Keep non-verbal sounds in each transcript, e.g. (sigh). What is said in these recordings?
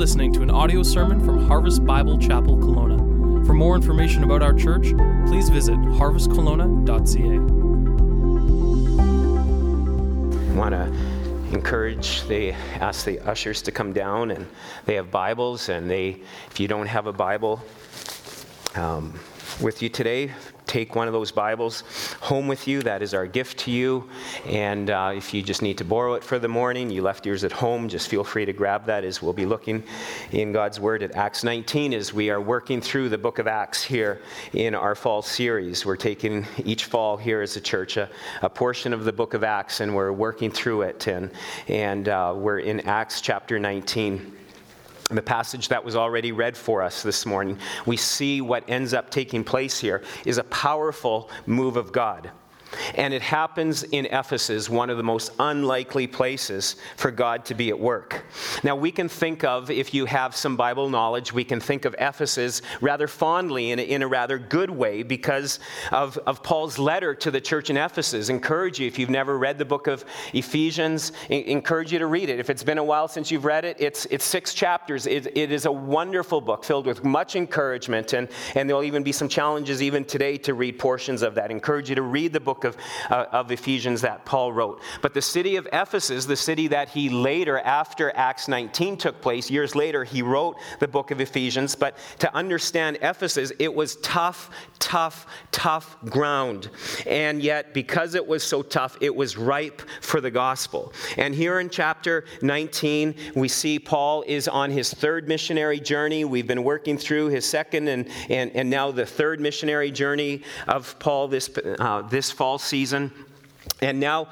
listening to an audio sermon from Harvest Bible Chapel Kelowna. For more information about our church, please visit harvestkelowna.ca. I want to encourage they ask the ushers to come down and they have bibles and they if you don't have a bible um, with you today take one of those Bibles home with you. That is our gift to you. And uh, if you just need to borrow it for the morning, you left yours at home, just feel free to grab that as we'll be looking in God's Word at Acts 19 as we are working through the book of Acts here in our fall series. We're taking each fall here as a church a, a portion of the book of Acts and we're working through it. And, and uh, we're in Acts chapter 19 the passage that was already read for us this morning, we see what ends up taking place here is a powerful move of God. And it happens in Ephesus, one of the most unlikely places for God to be at work. Now, we can think of, if you have some Bible knowledge, we can think of Ephesus rather fondly in a, in a rather good way because of, of Paul's letter to the church in Ephesus. Encourage you, if you've never read the book of Ephesians, encourage you to read it. If it's been a while since you've read it, it's, it's six chapters. It, it is a wonderful book filled with much encouragement, and, and there'll even be some challenges even today to read portions of that. Encourage you to read the book book of, uh, of Ephesians that Paul wrote. But the city of Ephesus, the city that he later, after Acts 19 took place, years later, he wrote the book of Ephesians. But to understand Ephesus, it was tough, tough, tough ground. And yet, because it was so tough, it was ripe for the gospel. And here in chapter 19, we see Paul is on his third missionary journey. We've been working through his second and, and, and now the third missionary journey of Paul this, uh, this fall fall season. And now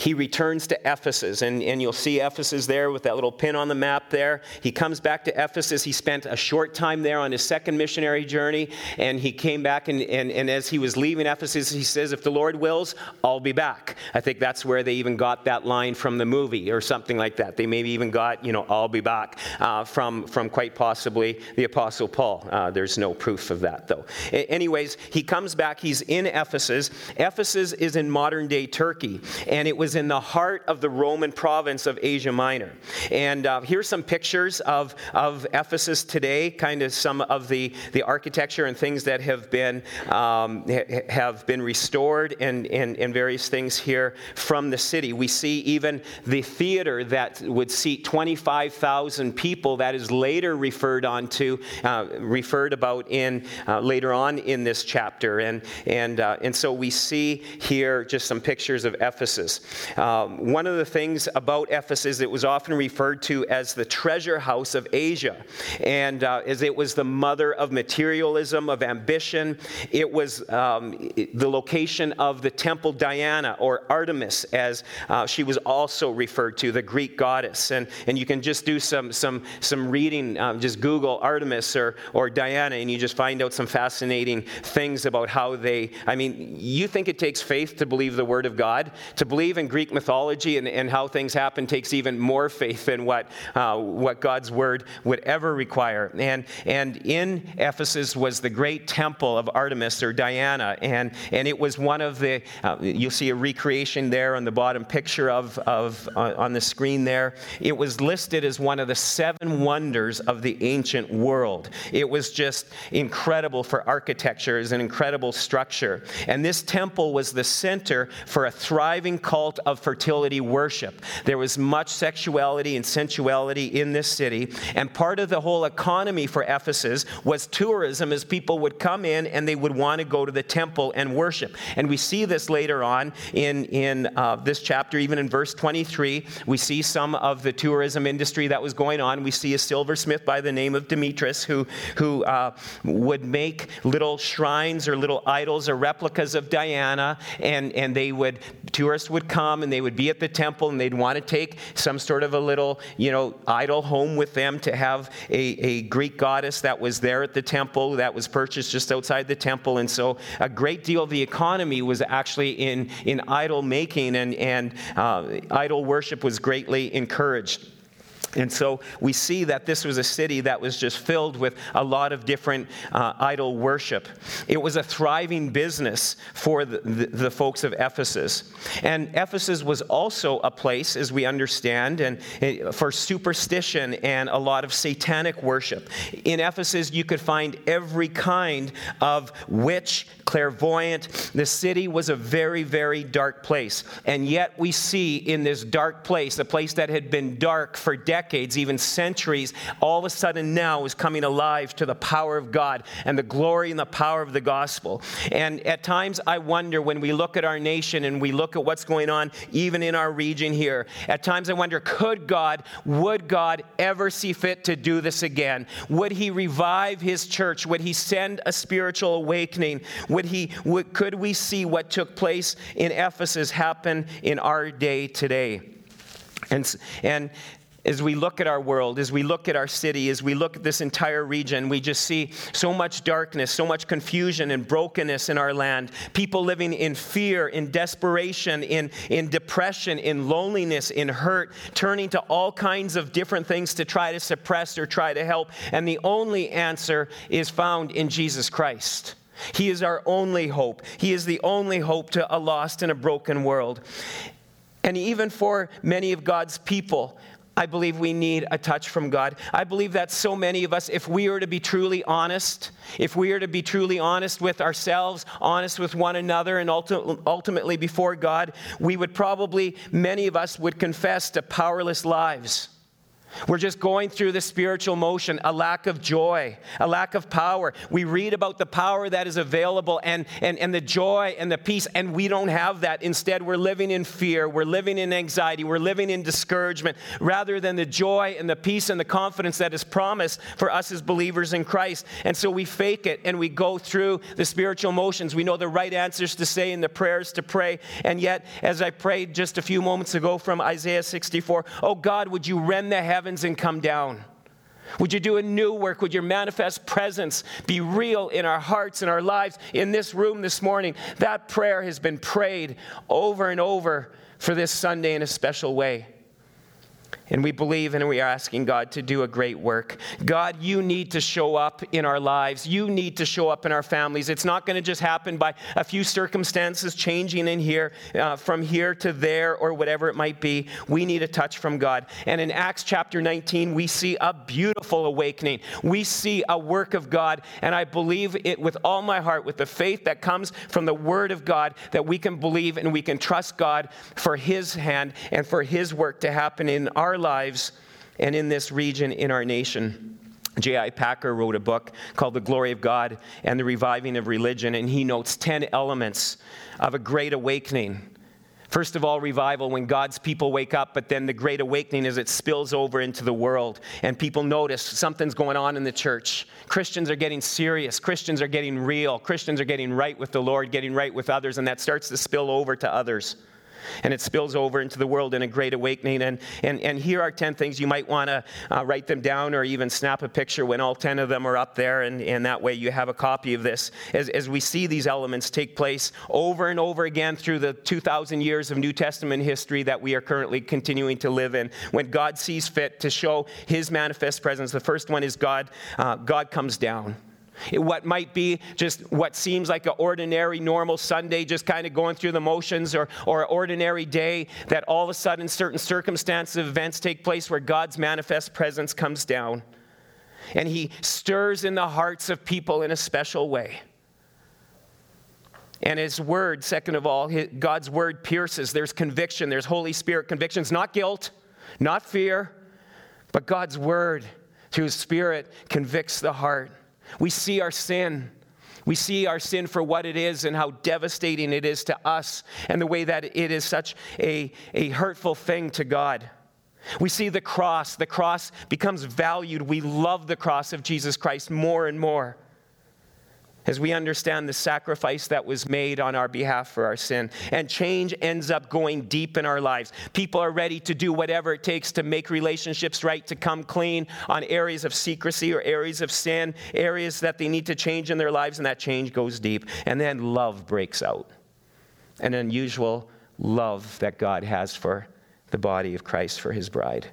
he returns to Ephesus, and, and you'll see Ephesus there with that little pin on the map there. He comes back to Ephesus. He spent a short time there on his second missionary journey, and he came back, and, and, and as he was leaving Ephesus, he says, If the Lord wills, I'll be back. I think that's where they even got that line from the movie or something like that. They maybe even got, you know, I'll be back uh, from, from quite possibly the Apostle Paul. Uh, there's no proof of that, though. A- anyways, he comes back. He's in Ephesus. Ephesus is in modern day Turkey, and it was was in the heart of the Roman province of Asia Minor. And uh, here's some pictures of, of Ephesus today, kind of some of the, the architecture and things that have been, um, ha- have been restored and, and, and various things here from the city. We see even the theater that would seat 25,000 people that is later referred on to, uh, referred about in uh, later on in this chapter. And, and, uh, and so we see here just some pictures of Ephesus. Um, one of the things about Ephesus, it was often referred to as the treasure house of Asia, and uh, as it was the mother of materialism, of ambition. It was um, the location of the temple Diana, or Artemis, as uh, she was also referred to, the Greek goddess. And, and you can just do some, some, some reading, um, just Google Artemis or, or Diana, and you just find out some fascinating things about how they, I mean, you think it takes faith to believe the Word of God? To believe in Greek mythology and, and how things happen takes even more faith than what, uh, what God's word would ever require. And, and in Ephesus was the great temple of Artemis or Diana, and, and it was one of the, uh, you'll see a recreation there on the bottom picture of, of uh, on the screen there. It was listed as one of the seven wonders of the ancient world. It was just incredible for architecture, as an incredible structure. And this temple was the center for a thriving cult of fertility worship. There was much sexuality and sensuality in this city, and part of the whole economy for Ephesus was tourism, as people would come in and they would want to go to the temple and worship. And we see this later on in, in uh, this chapter, even in verse 23. We see some of the tourism industry that was going on. We see a silversmith by the name of Demetrius who, who uh, would make little shrines or little idols or replicas of Diana, and, and they would, tourists would come come and they would be at the temple and they'd want to take some sort of a little, you know, idol home with them to have a, a Greek goddess that was there at the temple that was purchased just outside the temple. And so a great deal of the economy was actually in, in idol making and, and uh, idol worship was greatly encouraged. And so we see that this was a city that was just filled with a lot of different uh, idol worship. It was a thriving business for the, the, the, folks of Ephesus. And Ephesus was also a place, as we understand, and, eh, for superstition and a lot of satanic worship. In Ephesus, you could find every kind of witch, clairvoyant. The city was a very, very dark place. And yet we see in this dark place, a place that had been dark for decades, even centuries, all of a sudden now is coming alive to the power of God and the glory and the power of the gospel. And at times I wonder when we look at our nation and we look at what's going on, even in our region here, at times I wonder could God, would God ever see fit to do this again? Would He revive His church? Would He send a spiritual awakening? Would he, would, could we see what took place in Ephesus happen in our day today? And, and as we look at our world, as we look at our city, as we look at this entire region, we just see so much darkness, so much confusion and brokenness in our land. People living in fear, in desperation, in, in depression, in loneliness, in hurt, turning to all kinds of different things to try to suppress or try to help. And the only answer is found in Jesus Christ. He is our only hope. He is the only hope to a lost and a broken world. And even for many of God's people, I believe we need a touch from God. I believe that so many of us, if we are to be truly honest, if we are to be truly honest with ourselves, honest with one another, and ultimately before God, we would probably, many of us would confess to powerless lives. We're just going through the spiritual motion, a lack of joy, a lack of power. We read about the power that is available and, and, and the joy and the peace, and we don't have that. Instead, we're living in fear, we're living in anxiety, we're living in discouragement, rather than the joy and the peace and the confidence that is promised for us as believers in Christ. And so we fake it and we go through the spiritual motions. We know the right answers to say and the prayers to pray. And yet, as I prayed just a few moments ago from Isaiah 64, oh God, would you rend the heavens? Heavens and come down? Would you do a new work? Would your manifest presence be real in our hearts and our lives in this room this morning? That prayer has been prayed over and over for this Sunday in a special way. And we believe and we are asking God to do a great work. God, you need to show up in our lives. You need to show up in our families. It's not going to just happen by a few circumstances changing in here, uh, from here to there, or whatever it might be. We need a touch from God. And in Acts chapter 19, we see a beautiful awakening. We see a work of God. And I believe it with all my heart, with the faith that comes from the Word of God, that we can believe and we can trust God for His hand and for His work to happen in our lives and in this region in our nation. J.I. Packer wrote a book called The Glory of God and the Reviving of Religion, and he notes 10 elements of a great awakening. First of all, revival when God's people wake up, but then the great awakening as it spills over into the world and people notice something's going on in the church. Christians are getting serious, Christians are getting real, Christians are getting right with the Lord, getting right with others, and that starts to spill over to others and it spills over into the world in a great awakening. And, and, and here are 10 things you might want to uh, write them down or even snap a picture when all 10 of them are up there, and, and that way you have a copy of this. As, as we see these elements take place over and over again through the 2,000 years of New Testament history that we are currently continuing to live in, when God sees fit to show his manifest presence, the first one is God, uh, God comes down. What might be just what seems like an ordinary, normal Sunday, just kind of going through the motions, or, or an ordinary day, that all of a sudden certain circumstances, events take place where God's manifest presence comes down. And He stirs in the hearts of people in a special way. And His Word, second of all, God's Word pierces. There's conviction, there's Holy Spirit convictions, not guilt, not fear, but God's Word through His Spirit convicts the heart. We see our sin. We see our sin for what it is and how devastating it is to us, and the way that it is such a, a hurtful thing to God. We see the cross. The cross becomes valued. We love the cross of Jesus Christ more and more as we understand the sacrifice that was made on our behalf for our sin. And change ends up going deep in our lives. People are ready to do whatever it takes to make relationships right, to come clean on areas of secrecy or areas of sin, areas that they need to change in their lives, and that change goes deep. And then love breaks out an unusual love that God has for the body of Christ, for his bride.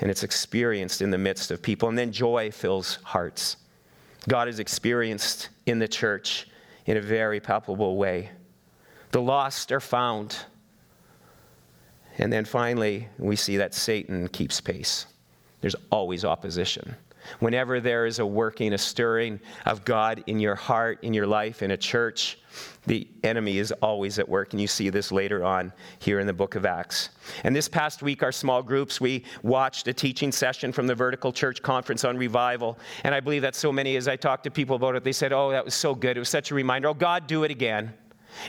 and it's experienced in the midst of people. And then joy fills hearts. God is experienced in the church in a very palpable way. The lost are found. And then finally, we see that Satan keeps pace. There's always opposition. Whenever there is a working, a stirring of God in your heart, in your life, in a church, the enemy is always at work. And you see this later on here in the book of Acts. And this past week, our small groups, we watched a teaching session from the Vertical Church Conference on revival. And I believe that so many, as I talked to people about it, they said, Oh, that was so good. It was such a reminder. Oh, God, do it again.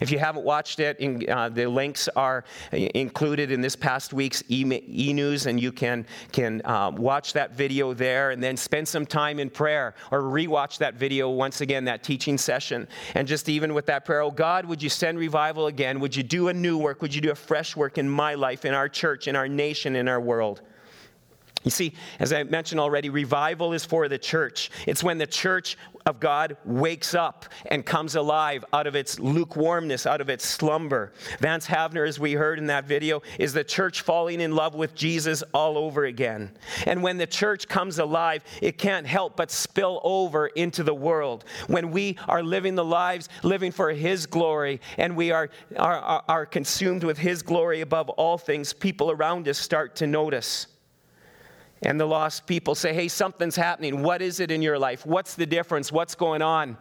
If you haven't watched it, in, uh, the links are included in this past week's e news, and you can, can uh, watch that video there and then spend some time in prayer or rewatch that video once again, that teaching session. And just even with that prayer, oh God, would you send revival again? Would you do a new work? Would you do a fresh work in my life, in our church, in our nation, in our world? You see, as I mentioned already, revival is for the church. It's when the church of God wakes up and comes alive out of its lukewarmness, out of its slumber. Vance Havner, as we heard in that video, is the church falling in love with Jesus all over again. And when the church comes alive, it can't help but spill over into the world. When we are living the lives, living for His glory, and we are, are, are consumed with His glory above all things, people around us start to notice. And the lost people say, Hey, something's happening. What is it in your life? What's the difference? What's going on?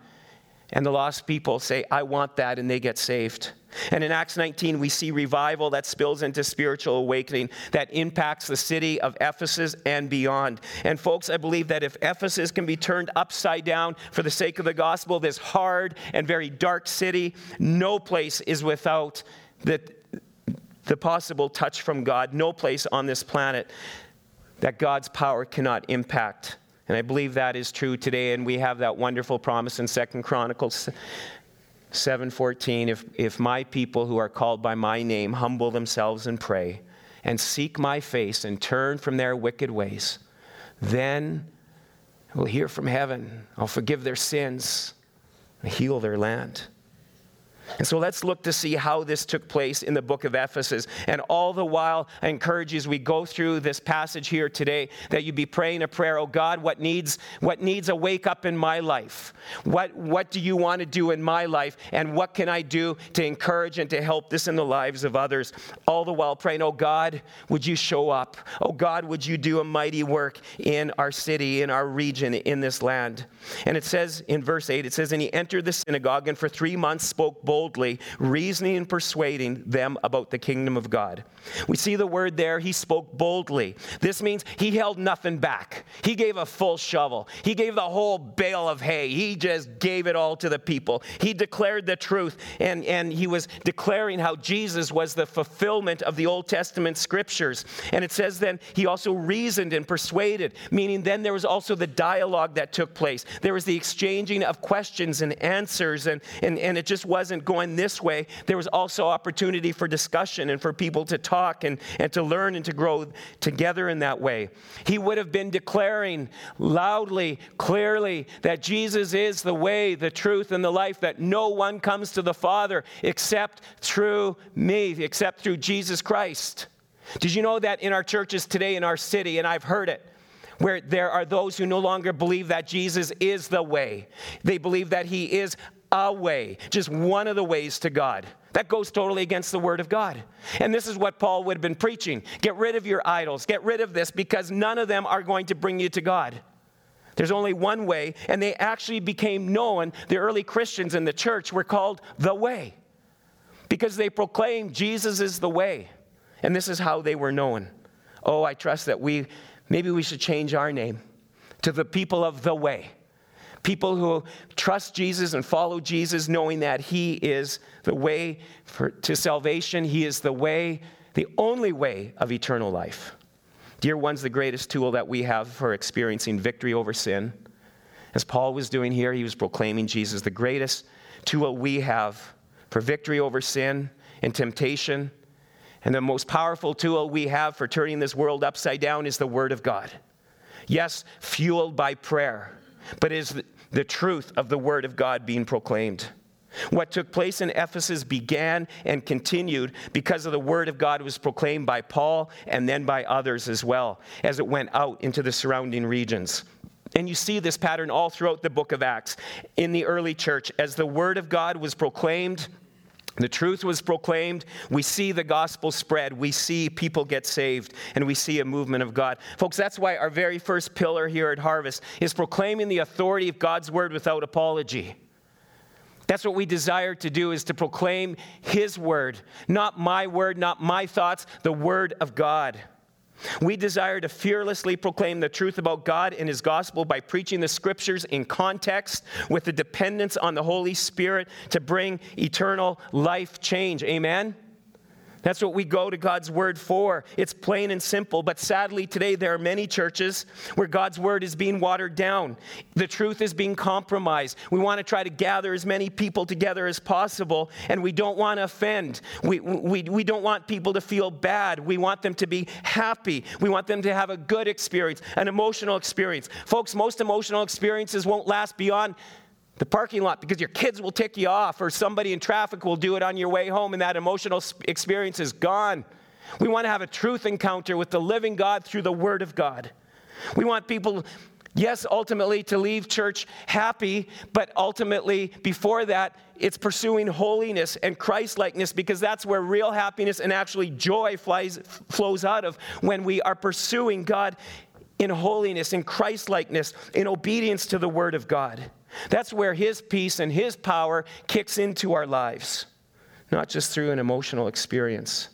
And the lost people say, I want that, and they get saved. And in Acts 19, we see revival that spills into spiritual awakening that impacts the city of Ephesus and beyond. And, folks, I believe that if Ephesus can be turned upside down for the sake of the gospel, this hard and very dark city, no place is without the, the possible touch from God, no place on this planet that God's power cannot impact. And I believe that is true today, and we have that wonderful promise in Second Chronicles 7:14. If, if my people who are called by my name humble themselves and pray and seek my face and turn from their wicked ways, then we'll hear from heaven. I'll forgive their sins and heal their land. And so let's look to see how this took place in the book of Ephesus. And all the while, I encourage you as we go through this passage here today that you be praying a prayer, oh God, what needs, what needs a wake up in my life? What, what do you want to do in my life? And what can I do to encourage and to help this in the lives of others? All the while praying, oh God, would you show up? Oh God, would you do a mighty work in our city, in our region, in this land? And it says in verse 8, it says, And he entered the synagogue and for three months spoke boldly boldly, reasoning and persuading them about the kingdom of God. We see the word there, he spoke boldly. This means he held nothing back. He gave a full shovel, he gave the whole bale of hay. He just gave it all to the people. He declared the truth, and, and he was declaring how Jesus was the fulfillment of the Old Testament scriptures. And it says then he also reasoned and persuaded, meaning then there was also the dialogue that took place. There was the exchanging of questions and answers, and, and, and it just wasn't going this way, there was also opportunity for discussion and for people to talk and, and to learn and to grow together in that way. He would have been declaring loudly, clearly that Jesus is the way, the truth, and the life, that no one comes to the Father except through me, except through Jesus Christ. Did you know that in our churches today in our city, and I've heard it, where there are those who no longer believe that Jesus is the way. They believe that he is a way, just one of the ways to God. That goes totally against the Word of God. And this is what Paul would have been preaching get rid of your idols, get rid of this, because none of them are going to bring you to God. There's only one way, and they actually became known. The early Christians in the church were called the way because they proclaimed Jesus is the way. And this is how they were known. Oh, I trust that we, maybe we should change our name to the people of the way People who trust Jesus and follow Jesus, knowing that He is the way for, to salvation, He is the way, the only way of eternal life. Dear ones, the greatest tool that we have for experiencing victory over sin. As Paul was doing here, he was proclaiming Jesus. The greatest tool we have for victory over sin and temptation, and the most powerful tool we have for turning this world upside down is the Word of God. Yes, fueled by prayer but is the truth of the Word of God being proclaimed. What took place in Ephesus began and continued because of the word of God was proclaimed by Paul and then by others as well as it went out into the surrounding regions. And you see this pattern all throughout the book of Acts in the early church. As the word of God was proclaimed, the truth was proclaimed. We see the gospel spread. We see people get saved, and we see a movement of God. Folks, that's why our very first pillar here at Harvest is proclaiming the authority of God's word without apology. That's what we desire to do is to proclaim his word, not my word, not my thoughts, the word of God. We desire to fearlessly proclaim the truth about God and His gospel by preaching the scriptures in context with the dependence on the Holy Spirit to bring eternal life change. Amen? That's what we go to God's word for. It's plain and simple. But sadly, today there are many churches where God's word is being watered down. The truth is being compromised. We want to try to gather as many people together as possible, and we don't want to offend. We, we, we don't want people to feel bad. We want them to be happy. We want them to have a good experience, an emotional experience. Folks, most emotional experiences won't last beyond the parking lot because your kids will tick you off or somebody in traffic will do it on your way home and that emotional experience is gone. We want to have a truth encounter with the living God through the Word of God. We want people, yes, ultimately to leave church happy, but ultimately before that, it's pursuing holiness and Christlikeness because that's where real happiness and actually joy flies, flows out of when we are pursuing God in holiness, in Christlikeness, in obedience to the Word of God. That's where His peace and His power kicks into our lives, not just through an emotional experience.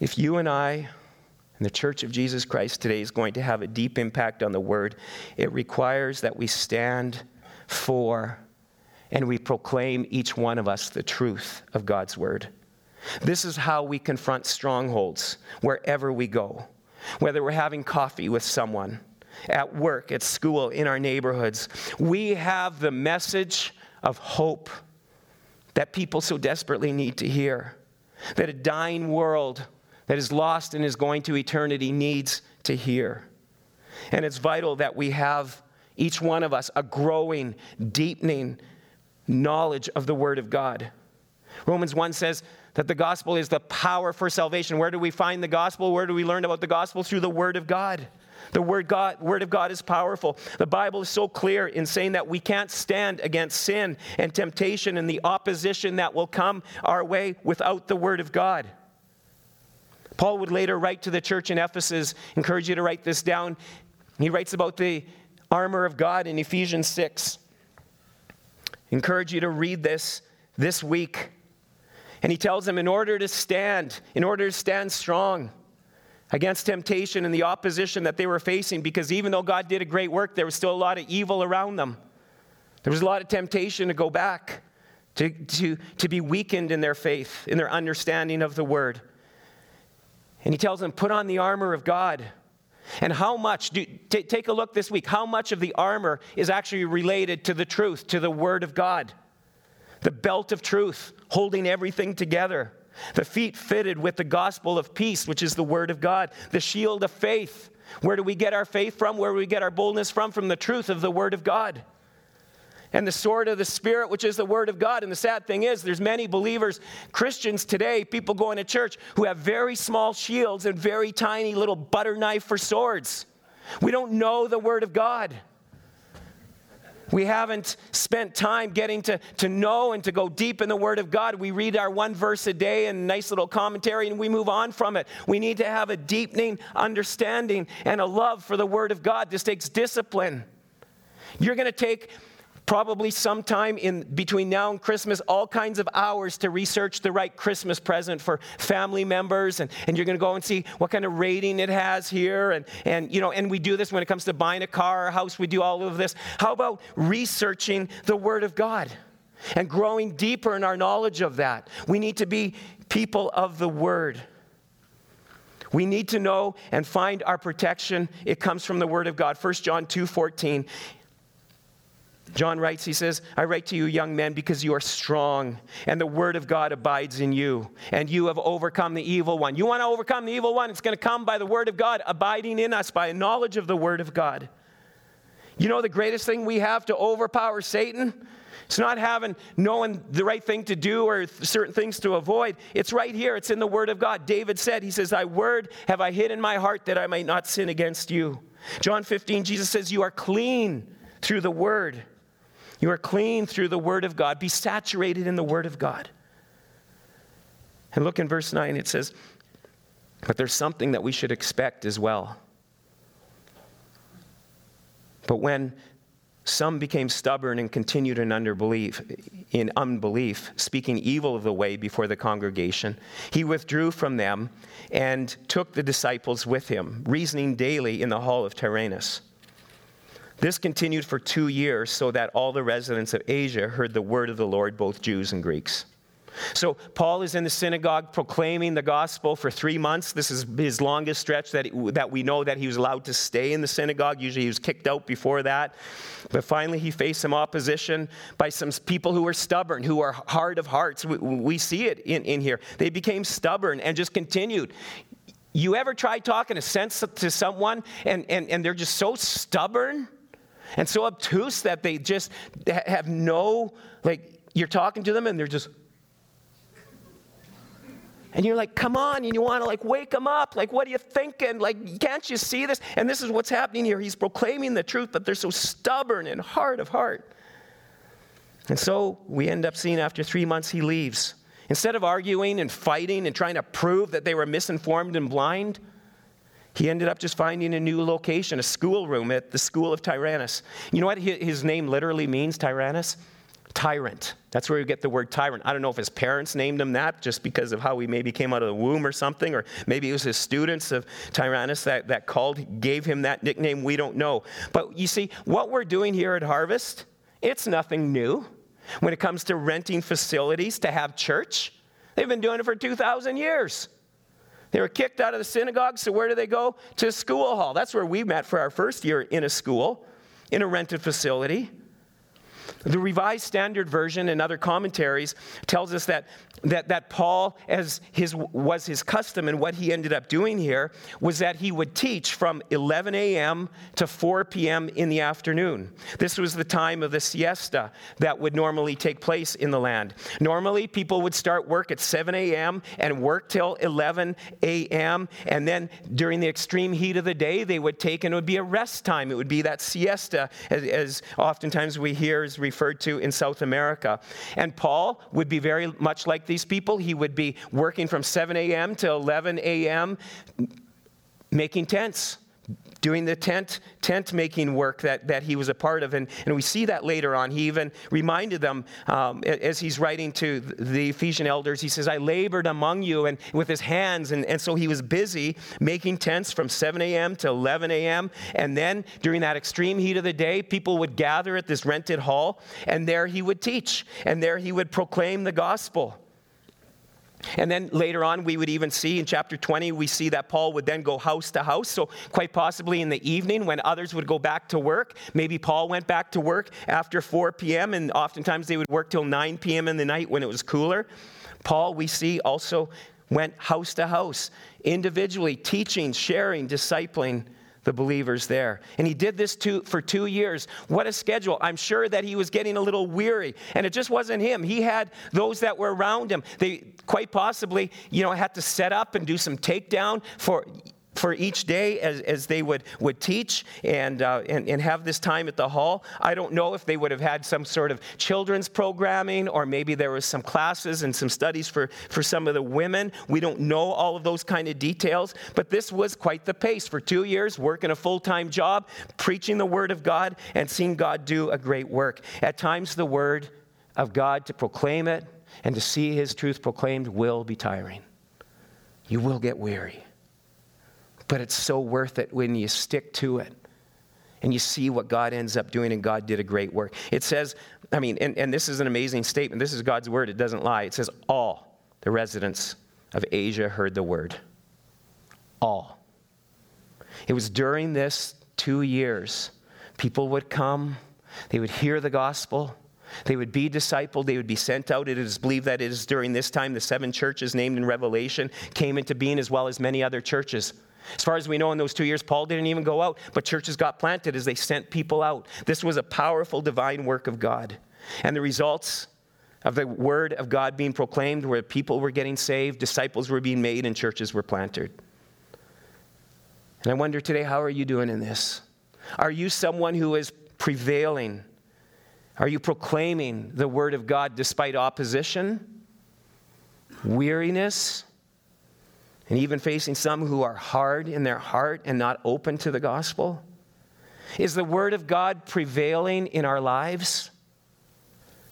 If you and I and the Church of Jesus Christ today is going to have a deep impact on the Word, it requires that we stand for and we proclaim each one of us the truth of God's Word. This is how we confront strongholds wherever we go, whether we're having coffee with someone at work, at school, in our neighborhoods. We have the message of hope that people so desperately need to hear. That a dying world that is lost and is going to eternity needs to hear. And it's vital that we have, each one of us, a growing, deepening knowledge of the Word of God. Romans 1 says that the gospel is the power for salvation. Where do we find the gospel? Where do we learn about the gospel? Through the Word of God. The word, God, word of God is powerful. The Bible is so clear in saying that we can't stand against sin and temptation and the opposition that will come our way without the Word of God. Paul would later write to the church in Ephesus, encourage you to write this down. He writes about the armor of God in Ephesians 6. Encourage you to read this this week. And he tells them, in order to stand, in order to stand strong, against temptation and the opposition that they were facing because even though God did a great work, there was still a lot of evil around them. There was a lot of temptation to go back, to, to, to be weakened in their faith, in their understanding of the word. And he tells them, put on the armor of God. And how much, do, t- take a look this week, how much of the armor is actually related to the truth, to the word of God? The belt of truth, holding everything together. The feet fitted with the gospel of peace, which is the word of God. The shield of faith. Where do we get our faith from? Where do we get our boldness from? From the truth of the word of God. And the sword of the Spirit, which is the Word of God. And the sad thing is, there's many believers, Christians today, people going to church, who have very small shields and very tiny little butter knife for swords. We don't know the Word of God. We haven't spent time getting to, to know and to go deep in the Word of God. We read our one verse a day and nice little commentary and we move on from it. We need to have a deepening understanding and a love for the Word of God. This takes discipline. You're going to take probably sometime in between now and Christmas, all kinds of hours to research the right Christmas present for family members. And, and you're going to go and see what kind of rating it has here. And, and, you know, and we do this when it comes to buying a car or a house, we do all of this. How about researching the Word of God? And growing deeper in our knowledge of that. We need to be people of the Word. We need to know and find our protection. It comes from the Word of God. 1 John 2 14. John writes, he says, I write to you, young men, because you are strong, and the word of God abides in you, and you have overcome the evil one. You want to overcome the evil one? It's going to come by the word of God abiding in us, by a knowledge of the word of God. You know the greatest thing we have to overpower Satan? It's not having knowing the right thing to do or certain things to avoid. It's right here. It's in the Word of God. David said, He says, Thy word have I hid in my heart that I might not sin against you. John 15, Jesus says, You are clean through the Word. You are clean through the Word of God. Be saturated in the Word of God. And look in verse 9, it says, But there's something that we should expect as well. But when some became stubborn and continued in in unbelief, speaking evil of the way before the congregation. He withdrew from them and took the disciples with him, reasoning daily in the hall of Tyrannus. This continued for two years, so that all the residents of Asia heard the word of the Lord, both Jews and Greeks. So, Paul is in the synagogue proclaiming the gospel for three months. This is his longest stretch that, that we know that he was allowed to stay in the synagogue. Usually he was kicked out before that. But finally, he faced some opposition by some people who were stubborn, who are hard of hearts. We, we see it in, in here. They became stubborn and just continued. You ever try talking a sense to someone and, and, and they're just so stubborn and so obtuse that they just have no, like, you're talking to them and they're just, and you're like, come on, and you want to like wake them up. Like, what are you thinking? Like, can't you see this? And this is what's happening here. He's proclaiming the truth, but they're so stubborn and hard of heart. And so we end up seeing after three months, he leaves. Instead of arguing and fighting and trying to prove that they were misinformed and blind, he ended up just finding a new location, a schoolroom at the school of Tyrannus. You know what his name literally means, Tyrannus? tyrant. That's where you get the word tyrant. I don't know if his parents named him that just because of how he maybe came out of the womb or something, or maybe it was his students of Tyrannus that, that called, gave him that nickname. We don't know. But you see, what we're doing here at Harvest, it's nothing new. When it comes to renting facilities to have church, they've been doing it for 2,000 years. They were kicked out of the synagogue, so where do they go? To school hall. That's where we met for our first year in a school, in a rented facility. The Revised Standard Version and other commentaries tells us that, that, that Paul, as his, was his custom and what he ended up doing here, was that he would teach from 11 a.m. to 4 p.m. in the afternoon. This was the time of the siesta that would normally take place in the land. Normally, people would start work at 7 a.m. and work till 11 a.m. And then during the extreme heat of the day, they would take, and it would be a rest time. It would be that siesta, as, as oftentimes we hear is referred to in South America. And Paul would be very much like these people. He would be working from 7 a.m. to 11 a.m., making tents doing the tent tent making work that, that he was a part of. And, and we see that later on. He even reminded them um, as he's writing to the ephesian elders he says i labored among you and with his hands. And, and so he was busy making tents from 7 a.m to 11 a.m and then during that extreme heat of the day people would gather at this rented hall and there he would teach and there he would proclaim the gospel and then later on, we would even see in chapter 20, we see that Paul would then go house to house. So, quite possibly in the evening when others would go back to work, maybe Paul went back to work after 4 p.m., and oftentimes they would work till 9 p.m. in the night when it was cooler. Paul, we see, also went house to house, individually teaching, sharing, discipling the believers there. And he did this two, for two years. What a schedule. I'm sure that he was getting a little weary. And it just wasn't him. He had those that were around him. They quite possibly, you know, had to set up and do some takedown for for each day as, as they would, would teach and, uh, and, and have this time at the hall. I don't know if they would have had some sort of children's programming or maybe there was some classes and some studies for, for some of the women. We don't know all of those kind of details, but this was quite the pace for two years, working a full time job, preaching the Word of God, and seeing God do a great work. At times, the Word of God to proclaim it and to see His truth proclaimed will be tiring. You will get weary. But it's so worth it when you stick to it and you see what God ends up doing, and God did a great work. It says, I mean, and, and this is an amazing statement. This is God's word, it doesn't lie. It says, All the residents of Asia heard the word. All. It was during this two years, people would come, they would hear the gospel, they would be discipled, they would be sent out. It is believed that it is during this time the seven churches named in Revelation came into being, as well as many other churches. As far as we know, in those two years, Paul didn't even go out, but churches got planted as they sent people out. This was a powerful divine work of God. And the results of the word of God being proclaimed where people were getting saved, disciples were being made, and churches were planted. And I wonder today, how are you doing in this? Are you someone who is prevailing? Are you proclaiming the word of God despite opposition, weariness, and even facing some who are hard in their heart and not open to the gospel? Is the word of God prevailing in our lives?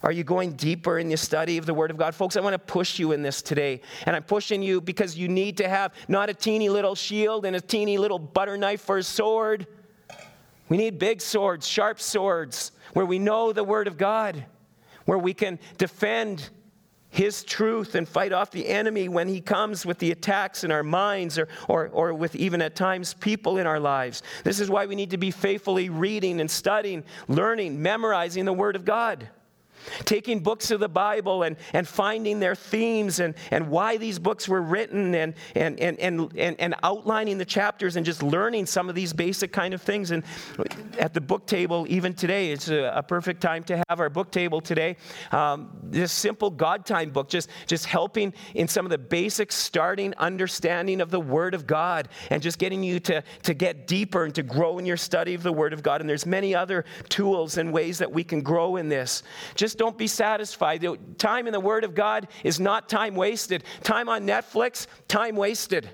Are you going deeper in the study of the Word of God? Folks, I want to push you in this today. And I'm pushing you because you need to have not a teeny little shield and a teeny little butter knife for a sword. We need big swords, sharp swords, where we know the Word of God, where we can defend His truth and fight off the enemy when he comes with the attacks in our minds or, or, or with even at times people in our lives. This is why we need to be faithfully reading and studying, learning, memorizing the Word of God. Taking books of the Bible and, and finding their themes and, and why these books were written and, and, and, and, and, outlining the chapters and just learning some of these basic kind of things. And at the book table, even today, it's a, a perfect time to have our book table today. Um, this simple God time book, just, just helping in some of the basic starting understanding of the Word of God and just getting you to, to get deeper and to grow in your study of the Word of God. And there's many other tools and ways that we can grow in this. Just just don't be satisfied. The Time in the Word of God is not time wasted. Time on Netflix, time wasted.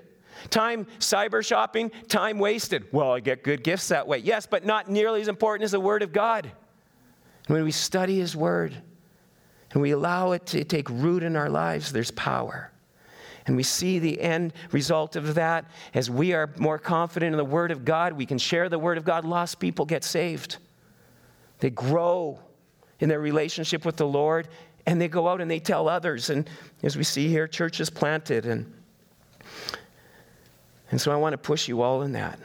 Time cyber shopping, time wasted. Well, I get good gifts that way. Yes, but not nearly as important as the Word of God. when we study His Word and we allow it to take root in our lives, there's power. And we see the end result of that as we are more confident in the Word of God. We can share the Word of God. Lost people get saved, they grow in their relationship with the Lord, and they go out and they tell others. And as we see here, churches planted. And, and so I want to push you all in that.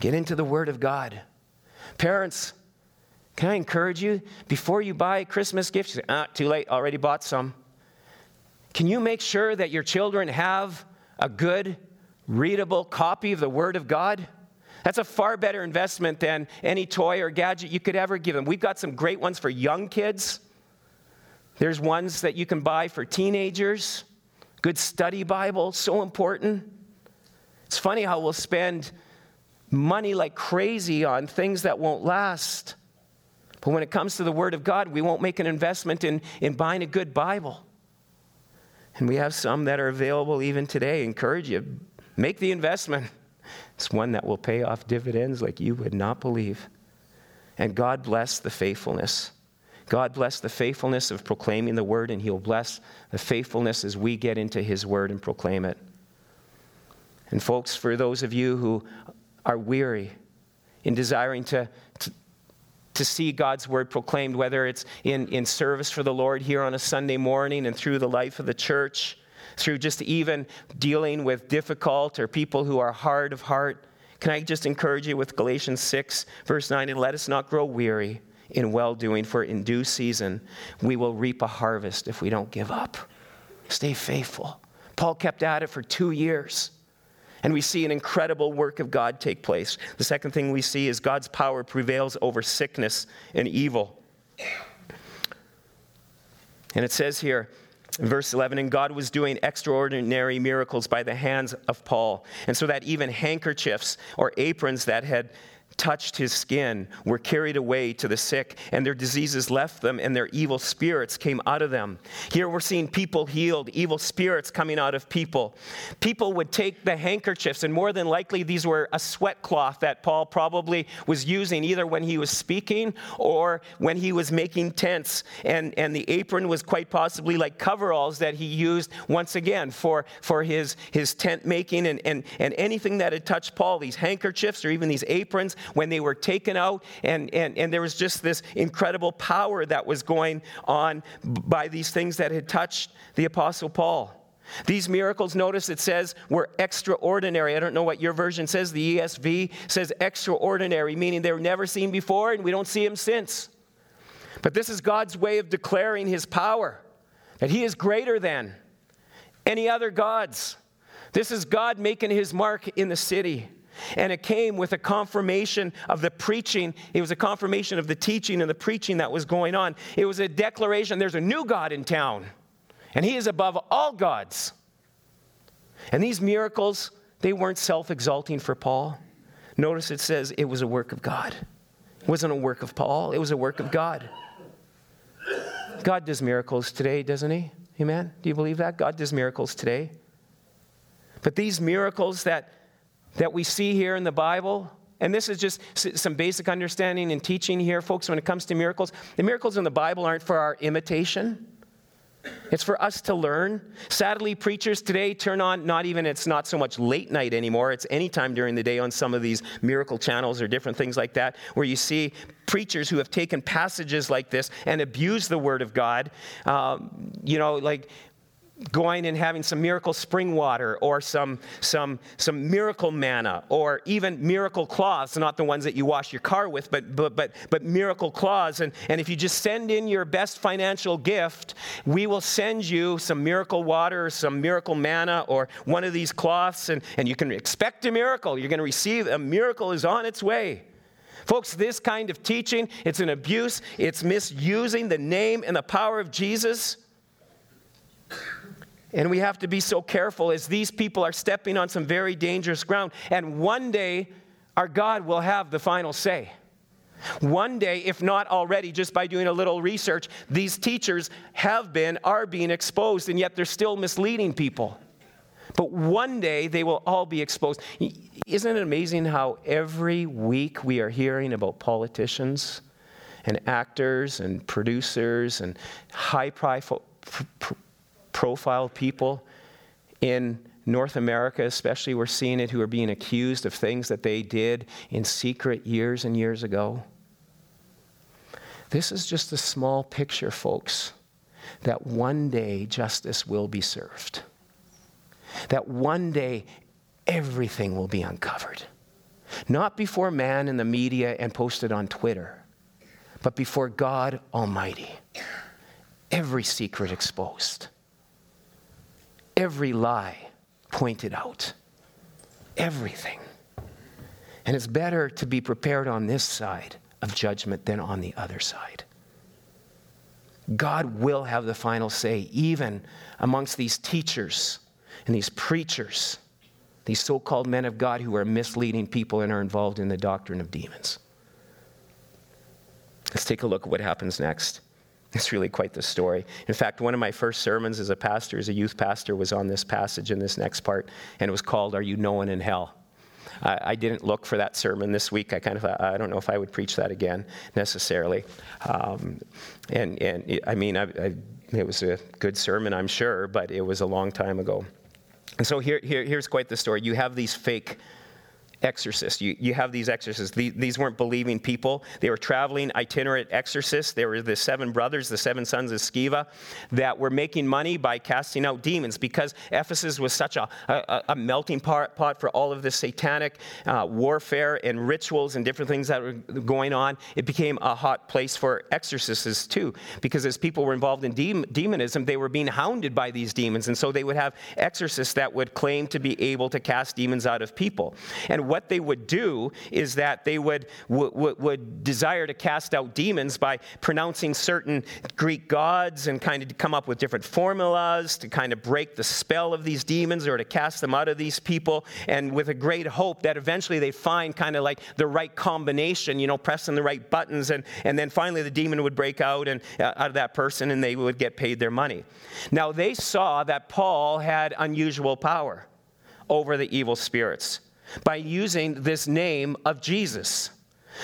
Get into the Word of God. Parents, can I encourage you? Before you buy Christmas gifts, ah, too late, already bought some. Can you make sure that your children have a good, readable copy of the Word of God? That's a far better investment than any toy or gadget you could ever give them. We've got some great ones for young kids. There's ones that you can buy for teenagers. Good study Bible, so important. It's funny how we'll spend money like crazy on things that won't last. But when it comes to the Word of God, we won't make an investment in, in buying a good Bible. And we have some that are available even today. Encourage you, make the investment. It's one that will pay off dividends like you would not believe. And God bless the faithfulness. God bless the faithfulness of proclaiming the word, and He'll bless the faithfulness as we get into His word and proclaim it. And, folks, for those of you who are weary in desiring to, to, to see God's word proclaimed, whether it's in, in service for the Lord here on a Sunday morning and through the life of the church, through just even dealing with difficult or people who are hard of heart. Can I just encourage you with Galatians 6, verse 9, and let us not grow weary in well doing, for in due season we will reap a harvest if we don't give up. Stay faithful. Paul kept at it for two years. And we see an incredible work of God take place. The second thing we see is God's power prevails over sickness and evil. And it says here, verse 11, and God was doing extraordinary miracles by the hands of Paul. And so that even handkerchiefs or aprons that had touched his skin were carried away to the sick, and their diseases left them, and their evil spirits came out of them. Here we're seeing people healed, evil spirits coming out of people. People would take the handkerchiefs, and more than likely, these were a sweat cloth that Paul probably was using either when he was speaking or when he was making tents. And, and the apron was quite possibly like coveralls that he used once again for, for his, his tent making and, and, and anything that had touched Paul, these handkerchiefs or even these aprons when they were taken out. And, and, and there was just this incredible power that was going on by these things that had touched the Apostle Paul. These miracles, notice it says, were extraordinary. I don't know what your version says. The ESV says extraordinary, meaning they were never seen before and we don't see them since. But this is God's way of declaring his power, that he is greater than any other gods This is God making his mark in the city. And it came with a confirmation of the preaching. It was a confirmation of the teaching and the preaching that was going on. It was a declaration there's a new God in town, and he is above all gods. And these miracles, they weren't self exalting for Paul. Notice it says it was a work of God. It wasn't a work of Paul, it was a work of God. God does miracles today, doesn't he? Amen? Do you believe that? God does miracles today. But these miracles that, that we see here in the Bible, and this is just some basic understanding and teaching here, folks, when it comes to miracles, the miracles in the Bible aren't for our imitation. It's for us to learn. Sadly, preachers today turn on, not even, it's not so much late night anymore, it's any time during the day on some of these miracle channels or different things like that, where you see preachers who have taken passages like this and abused the Word of God. Um, you know, like going and having some miracle spring water or some, some, some miracle manna or even miracle cloths, not the ones that you wash your car with, but, but, but, but miracle cloths. And, and if you just send in your best financial gift, we will send you some miracle water some miracle manna or one of these cloths, and, and you can expect a miracle. You're going to receive a miracle is on its way. Folks, this kind of teaching, it's an abuse. It's misusing the name and the power of Jesus. And we have to be so careful as these people are stepping on some very dangerous ground. And one day, our God will have the final say. One day, if not already, just by doing a little research, these teachers have been, are being exposed, and yet they're still misleading people. But one day they will all be exposed. Isn't it amazing how every week we are hearing about politicians and actors and producers and high profile profile people in North America, especially, we're seeing it who are being accused of things that they did in secret years and years ago. This is just a small picture, folks, that one day justice will be served. That one day everything will be uncovered. Not before man and the media and posted on Twitter, but before God Almighty. Every secret exposed every lie pointed out. Everything. And it's better to be prepared on this side of judgment than on the other side. God will have the final say, even amongst these teachers and these preachers, these so called men of God who are misleading people and are involved in the doctrine of demons. Let's take a look at what happens next. It's really quite the story. In fact, one of my first sermons as a pastor, as a youth pastor, was on this passage in this next part, and it was called Are You Known in Hell? I, didn't look for that sermon this week. I kind of, I don't know if I would preach that again necessarily. Um, and, and I mean, I, I, it was a good sermon, I'm sure, but it was a long time ago. And so here, here, here's quite the story. You have these fake exorcists. You, you have these exorcists. These, these weren't believing people. They were traveling itinerant exorcists. They were the seven brothers, the seven sons of Sceva, that were making money by casting out demons because Ephesus was such a, a, a melting pot, pot, for all of this satanic uh, warfare and rituals and different things that were going on. It became a hot place for exorcists too because as people were involved in de- demonism, they were being hounded by these demons. And so they would have exorcists that would claim to be able to cast demons out of people. And what they would do is that they would, would, would desire to cast out demons by pronouncing certain Greek gods and kind of come up with different formulas to kind of break the spell of these demons or to cast them out of these people. And with a great hope that eventually they find kind of like the right combination, you know, pressing the right buttons. And, and then finally the demon would break out and uh, out of that person and they would get paid their money. Now they saw that Paul had unusual power over the evil spirits by using this name of Jesus.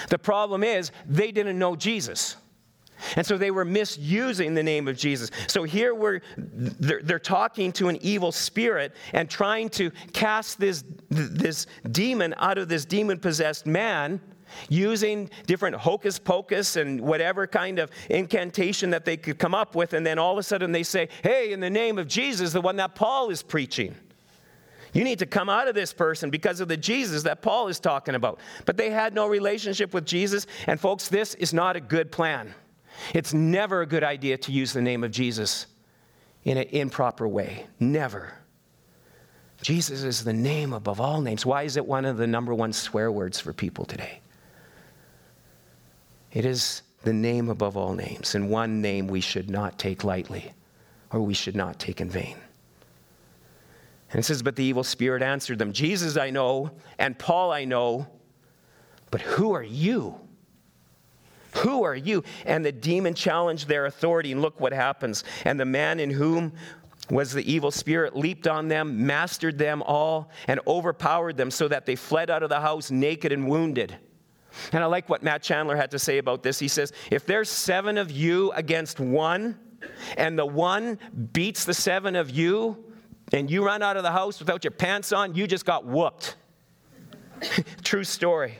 The problem is, they didn't know Jesus. And so they were misusing the name of Jesus. So here we're, they're, they're, talking to an evil spirit and trying to cast this, this demon out of this demon possessed man using different hocus pocus and whatever kind of incantation that they could come up with. And then all of a sudden they say, hey, in the name of Jesus, the one that Paul is preaching. You need to come out of this person because of the Jesus that Paul is talking about. But they had no relationship with Jesus. And, folks, this is not a good plan. It's never a good idea to use the name of Jesus in an improper way. Never. Jesus is the name above all names. Why is it one of the number one swear words for people today? It is the name above all names, and one name we should not take lightly or we should not take in vain. And it says, But the evil spirit answered them, Jesus I know, and Paul I know, but who are you? Who are you? And the demon challenged their authority, and look what happens. And the man in whom was the evil spirit leaped on them, mastered them all, and overpowered them so that they fled out of the house naked and wounded. And I like what Matt Chandler had to say about this. He says, If there's seven of you against one, and the one beats the seven of you, and you run out of the house without your pants on, you just got whooped. (laughs) True story.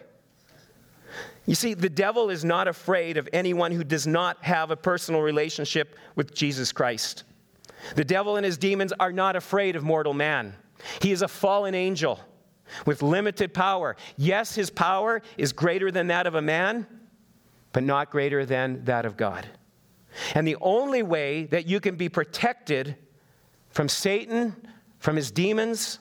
You see, the devil is not afraid of anyone who does not have a personal relationship with Jesus Christ. The devil and his demons are not afraid of mortal man. He is a fallen angel with limited power. Yes, his power is greater than that of a man, but not greater than that of God. And the only way that you can be protected from Satan, from his demons,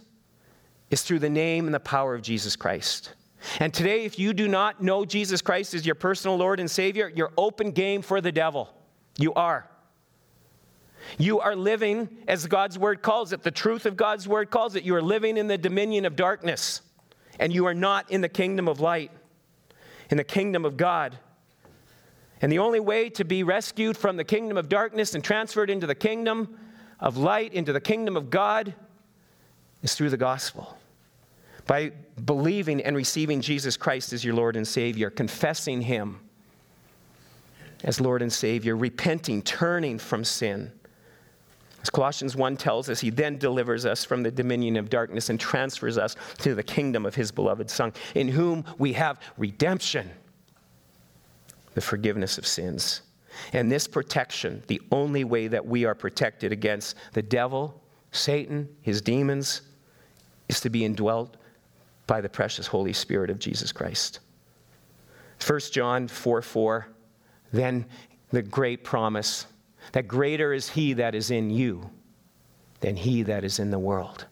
is through the name and the power of Jesus Christ. And today, if you do not know Jesus Christ as your personal Lord and Savior, you're open game for the devil. You are. You are living, as God's word calls it, the truth of God's word calls it. You are living in the dominion of darkness, and you are not in the kingdom of light, in the kingdom of God. And the only way to be rescued from the kingdom of darkness and transferred into the kingdom of light, into the kingdom of God, is through the gospel. By believing and receiving Jesus Christ as your Lord and Savior, confessing Him as Lord and Savior, repenting, turning from sin. As Colossians 1 tells us, He then delivers us from the dominion of darkness and transfers us to the kingdom of His beloved Son, in whom we have redemption, the forgiveness of sins. And this protection, the only way that we are protected against the devil, Satan, his demons, is to be indwelt by the precious Holy Spirit of Jesus Christ. 1 John 4 4, then the great promise that greater is He that is in you than He that is in the world.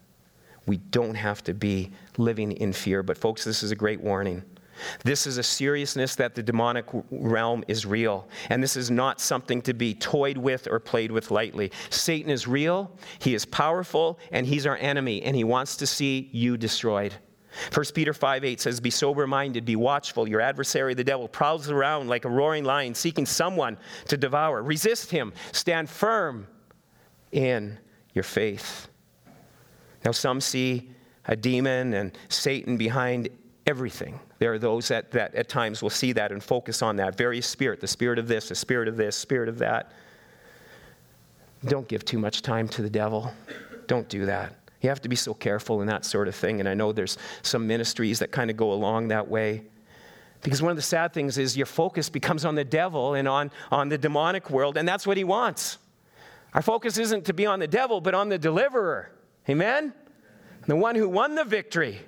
We don't have to be living in fear. But, folks, this is a great warning. This is a seriousness that the demonic realm is real. And this is not something to be toyed with or played with lightly. Satan is real, he is powerful, and he's our enemy, and he wants to see you destroyed. 1 Peter 5 8 says, Be sober minded, be watchful. Your adversary, the devil, prowls around like a roaring lion, seeking someone to devour. Resist him, stand firm in your faith. Now, some see a demon and Satan behind everything. There are those that, that at times will see that and focus on that various spirit the spirit of this, the spirit of this, spirit of that. Don't give too much time to the devil. Don't do that. You have to be so careful in that sort of thing. And I know there's some ministries that kind of go along that way. Because one of the sad things is your focus becomes on the devil and on, on the demonic world, and that's what he wants. Our focus isn't to be on the devil, but on the deliverer. Amen? The one who won the victory.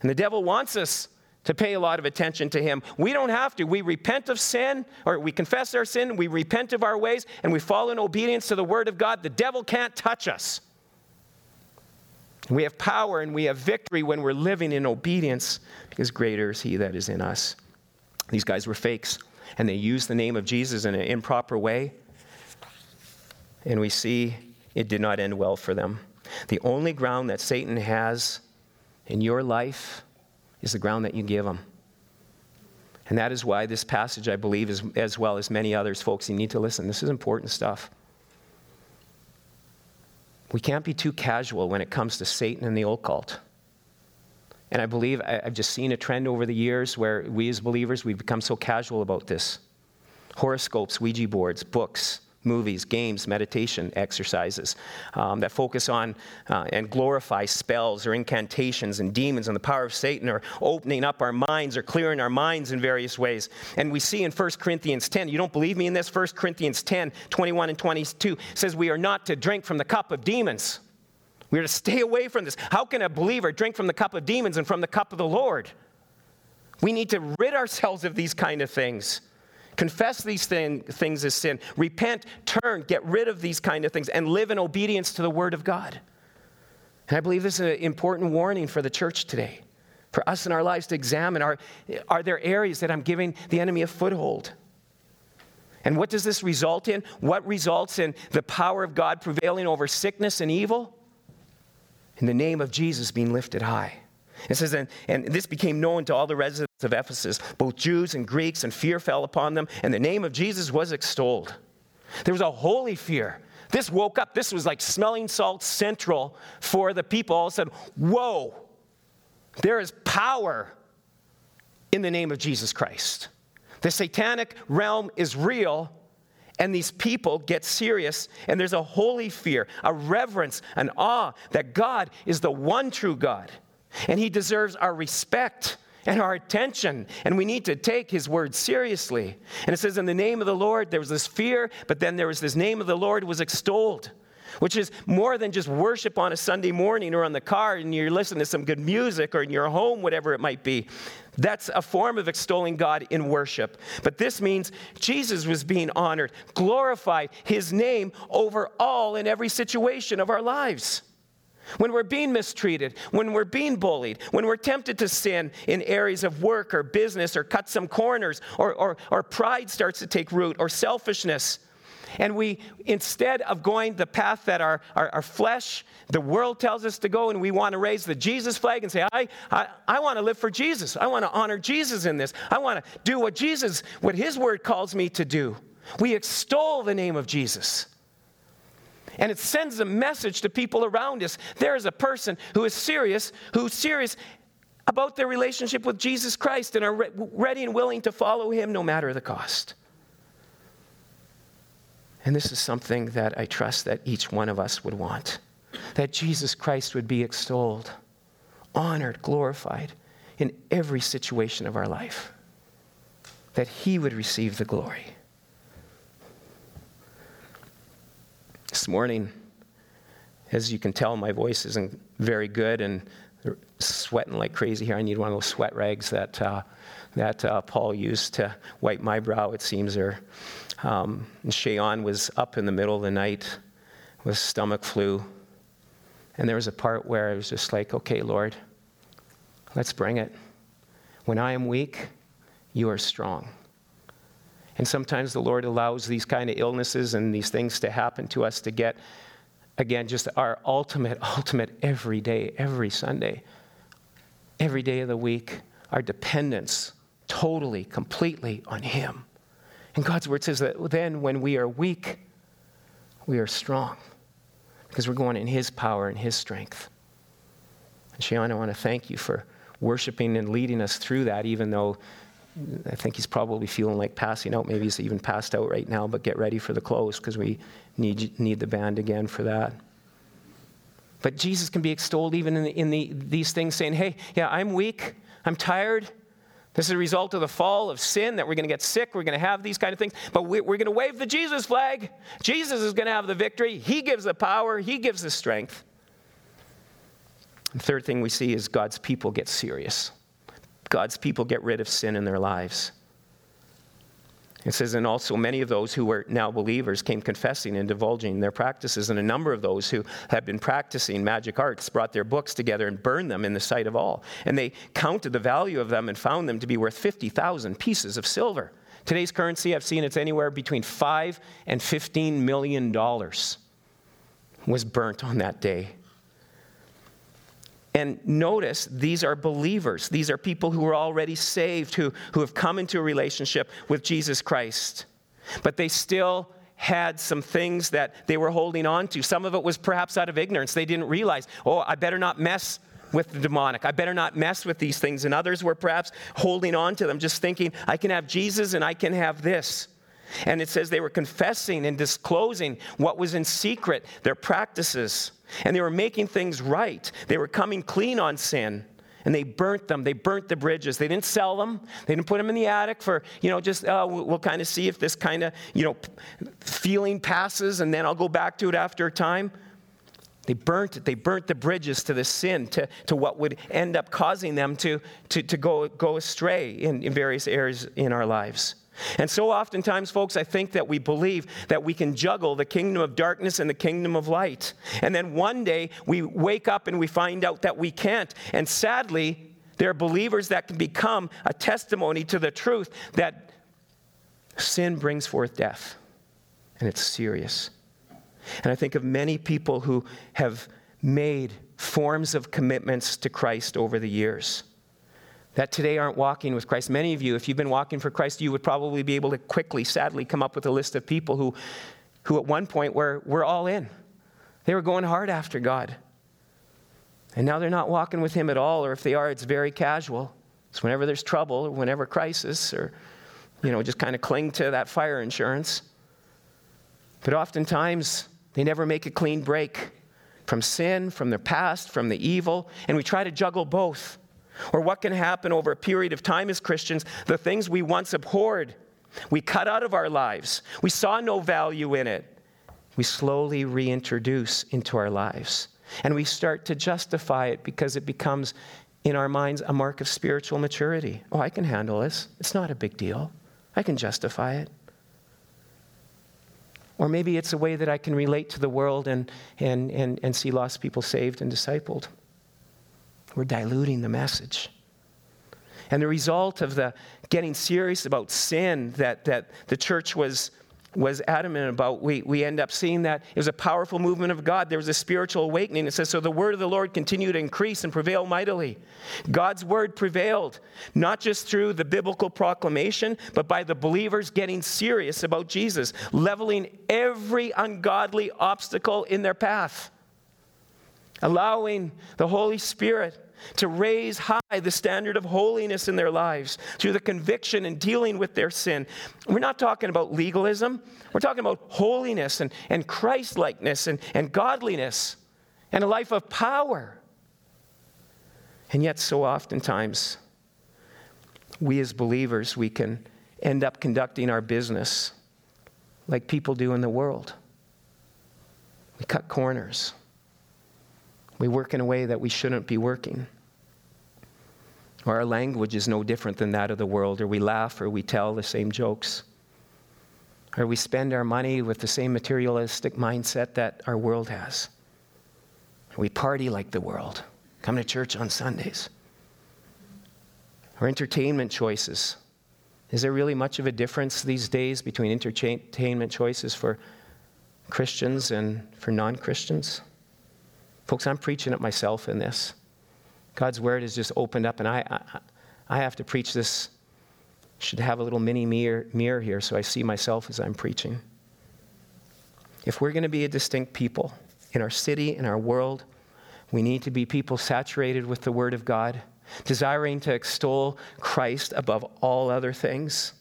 And the devil wants us to pay a lot of attention to him. We don't have to. We repent of sin, or we confess our sin, we repent of our ways, and we fall in obedience to the word of God. The devil can't touch us. We have power and we have victory when we're living in obedience because greater is He that is in us. These guys were fakes and they used the name of Jesus in an improper way. And we see it did not end well for them. The only ground that Satan has in your life is the ground that you give them. And that is why this passage, I believe, is, as well as many others, folks, you need to listen. This is important stuff. We can't be too casual when it comes to Satan and the occult. And I believe I've just seen a trend over the years where we as believers, we've become so casual about this. Horoscopes, Ouija boards, books, movies, games, meditation exercises um, that focus on uh, and glorify spells or incantations and demons and the power of Satan or opening up our minds or clearing our minds in various ways. And we see in 1 Corinthians 10, you don't believe me in this? 1 Corinthians 10, 21 and 22 says we are not to drink from the cup of demons. We are to stay away from this. How can a believer drink from the cup of demons and from the cup of the Lord? We need to rid ourselves of these kind of things. Confess these thing, things as sin. Repent, turn, get rid of these kind of things, and live in obedience to the Word of God. And I believe this is an important warning for the church today, for us in our lives to examine are, are there areas that I'm giving the enemy a foothold? And what does this result in? What results in the power of God prevailing over sickness and evil? In the name of Jesus being lifted high. It says, and, and this became known to all the residents of Ephesus, both Jews and Greeks, and fear fell upon them, and the name of Jesus was extolled. There was a holy fear. This woke up, this was like smelling salt central for the people. All said, Whoa, there is power in the name of Jesus Christ. The satanic realm is real, and these people get serious, and there's a holy fear, a reverence, an awe that God is the one true God, and He deserves our respect and our attention, and we need to take His word seriously. And it says, In the name of the Lord, there was this fear, but then there was this name of the Lord was extolled which is more than just worship on a Sunday morning or on the car and you're listening to some good music or in your home, whatever it might be. That's a form of extolling God in worship. But this means Jesus was being honored, glorified, his name over all in every situation of our lives. When we're being mistreated, when we're being bullied, when we're tempted to sin in areas of work or business or cut some corners, or, or, or pride starts to take root, or selfishness, and we, instead of going the path that our, our, our, flesh, the world tells us to go, and we want to raise the Jesus flag and say, I, I, I want to live for Jesus. I want to honor Jesus in this. I want to do what Jesus, what his word calls me to do. We extol the name of Jesus. And it sends a message to people around us. There is a person who is serious, who's serious about their relationship with Jesus Christ and are re- ready and willing to follow him no matter the cost. And this is something that I trust that each one of us would want that Jesus Christ would be extolled, honored, glorified in every situation of our life, that he would receive the glory. This morning, as you can tell, my voice isn't very good and sweating like crazy here. I need one of those sweat rags that, uh, that uh, Paul used to wipe my brow, it seems, or um, Shayon was up in the middle of the night with stomach flu. And there was a part where I was just like, okay, Lord, let's bring it. When I am weak, you are strong. And sometimes the Lord allows these kind of illnesses and these things to happen to us to get, again, just our ultimate, (laughs) ultimate every day, every Sunday, every day of the week, our dependence totally, completely on Him. And God's word says that then when we are weak, we are strong because we're going in His power and His strength. And Shayon, I want to thank you for worshiping and leading us through that, even though I think he's probably feeling like passing out. Maybe he's even passed out right now, but get ready for the close because we need, need the band again for that. But Jesus can be extolled even in, the, in the, these things, saying, Hey, yeah, I'm weak, I'm tired, this is a result of the fall of sin that we're going to get sick, we're going to have these kind of things, but we're going to wave the Jesus flag. Jesus is going to have the victory. He gives the power, He gives the strength. The third thing we see is God's people get serious. God's people get rid of sin in their lives. It says, and also many of those who were now believers came confessing and divulging their practices. And a number of those who had been practicing magic arts brought their books together and burned them in the sight of all. And they counted the value of them and found them to be worth 50,000 pieces of silver. Today's currency, I've seen it's anywhere between 5 and 15 million dollars was burnt on that day. And notice these are believers. These are people who are already saved, who, who have come into a relationship with Jesus Christ. But they still had some things that they were holding on to. Some of it was perhaps out of ignorance. They didn't realize, oh, I better not mess with the demonic. I better not mess with these things. And others were perhaps holding on to them, just thinking, I can have Jesus and I can have this. And it says they were confessing and disclosing what was in secret, their practices. And they were making things right. They were coming clean on sin. And they burnt them. They burnt the bridges. They didn't sell them. They didn't put them in the attic for, you know, just, uh, we'll, we'll kind of see if this kind of, you know, feeling passes and then I'll go back to it after a time. They burnt it. They burnt the bridges to the sin, to, to what would end up causing them to, to, to go, go astray in, in various areas in our lives. And so oftentimes, folks, I think that we believe that we can juggle the kingdom of darkness and the kingdom of light. And then one day we wake up and we find out that we can't. And sadly, there are believers that can become a testimony to the truth that sin brings forth death. And it's serious. And I think of many people who have made forms of commitments to Christ over the years that today aren't walking with Christ. Many of you, if you've been walking for Christ, you would probably be able to quickly, sadly, come up with a list of people who, who at one point were, were all in. They were going hard after God. And now they're not walking with Him at all, or if they are, it's very casual. It's whenever there's trouble or whenever crisis, or, you know, just kind of cling to that fire insurance. But oftentimes, they never make a clean break from sin, from their past, from the evil, and we try to juggle both. Or what can happen over a period of time as Christians, the things we once abhorred, we cut out of our lives, we saw no value in it, we slowly reintroduce into our lives. And we start to justify it because it becomes, in our minds, a mark of spiritual maturity. Oh, I can handle this. It's not a big deal. I can justify it. Or maybe it's a way that I can relate to the world and, and, and, and see lost people saved and discipled. We're diluting the message. And the result of the getting serious about sin that, that the church was, was adamant about, we, we end up seeing that it was a powerful movement of God. There was a spiritual awakening. It says, So the word of the Lord continued to increase and prevail mightily. God's word prevailed, not just through the biblical proclamation, but by the believers getting serious about Jesus, leveling every ungodly obstacle in their path allowing the Holy Spirit to raise high the standard of holiness in their lives through the conviction and dealing with their sin. We're not talking about legalism, we're talking about holiness and, and Christ likeness and, and godliness and a life of power. And yet, so oftentimes, we as believers, we can end up conducting our business like people do in the world. We cut corners. We work in a way that we shouldn't be working. Or our language is no different than that of the world, or we laugh or we tell the same jokes. Or we spend our money with the same materialistic mindset that our world has. We party like the world, come to church on Sundays. Our entertainment choices. Is there really much of a difference these days between entertainment choices for Christians and for non Christians? Folks, I'm preaching it myself in this. God's word is just opened up, and I, I, I have to preach this. Should have a little mini mirror, mirror here so I see myself as I'm preaching. If we're going to be a distinct people in our city, in our world, we need to be people saturated with the Word of God, desiring to extol Christ above all other things,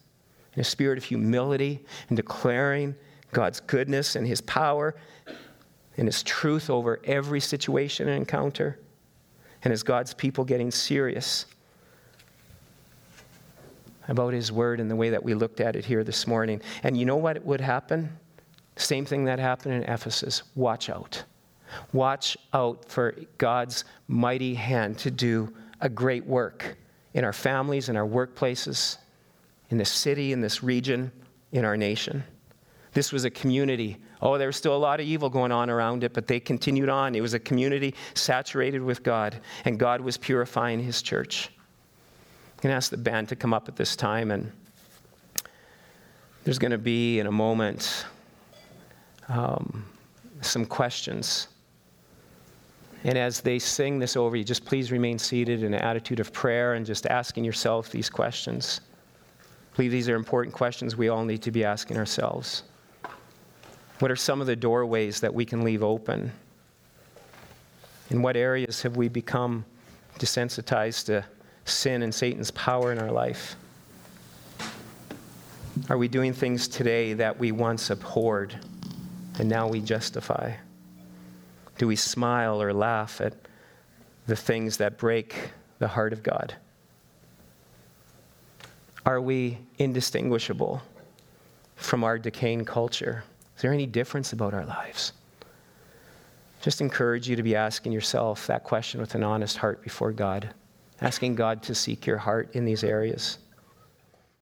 in a spirit of humility and declaring God's goodness and His power and His truth over every situation and encounter. And as God's people getting serious about His Word and the way that we looked at it here this morning. And you know what would happen? Same thing that happened in Ephesus. Watch out. Watch out for God's mighty hand to do a great work in our families, in our workplaces, in this city, in this region, in our nation. This was a community Oh, there was still a lot of evil going on around it, but they continued on. It was a community saturated with God, and God was purifying his church. I'm going to ask the band to come up at this time, and there's going to be, in a moment, um, some questions. And as they sing this over you, just please remain seated in an attitude of prayer and just asking yourself these questions. I believe these are important questions we all need to be asking ourselves. What are some of the doorways that we can leave open? In what areas have we become desensitized to sin and Satan's power in our life? Are we doing things today that we once abhorred and now we justify? Do we smile or laugh at the things that break the heart of God? Are we indistinguishable from our decaying culture? Is there any difference about our lives? Just encourage you to be asking yourself that question with an honest heart before God, asking God to seek your heart in these areas.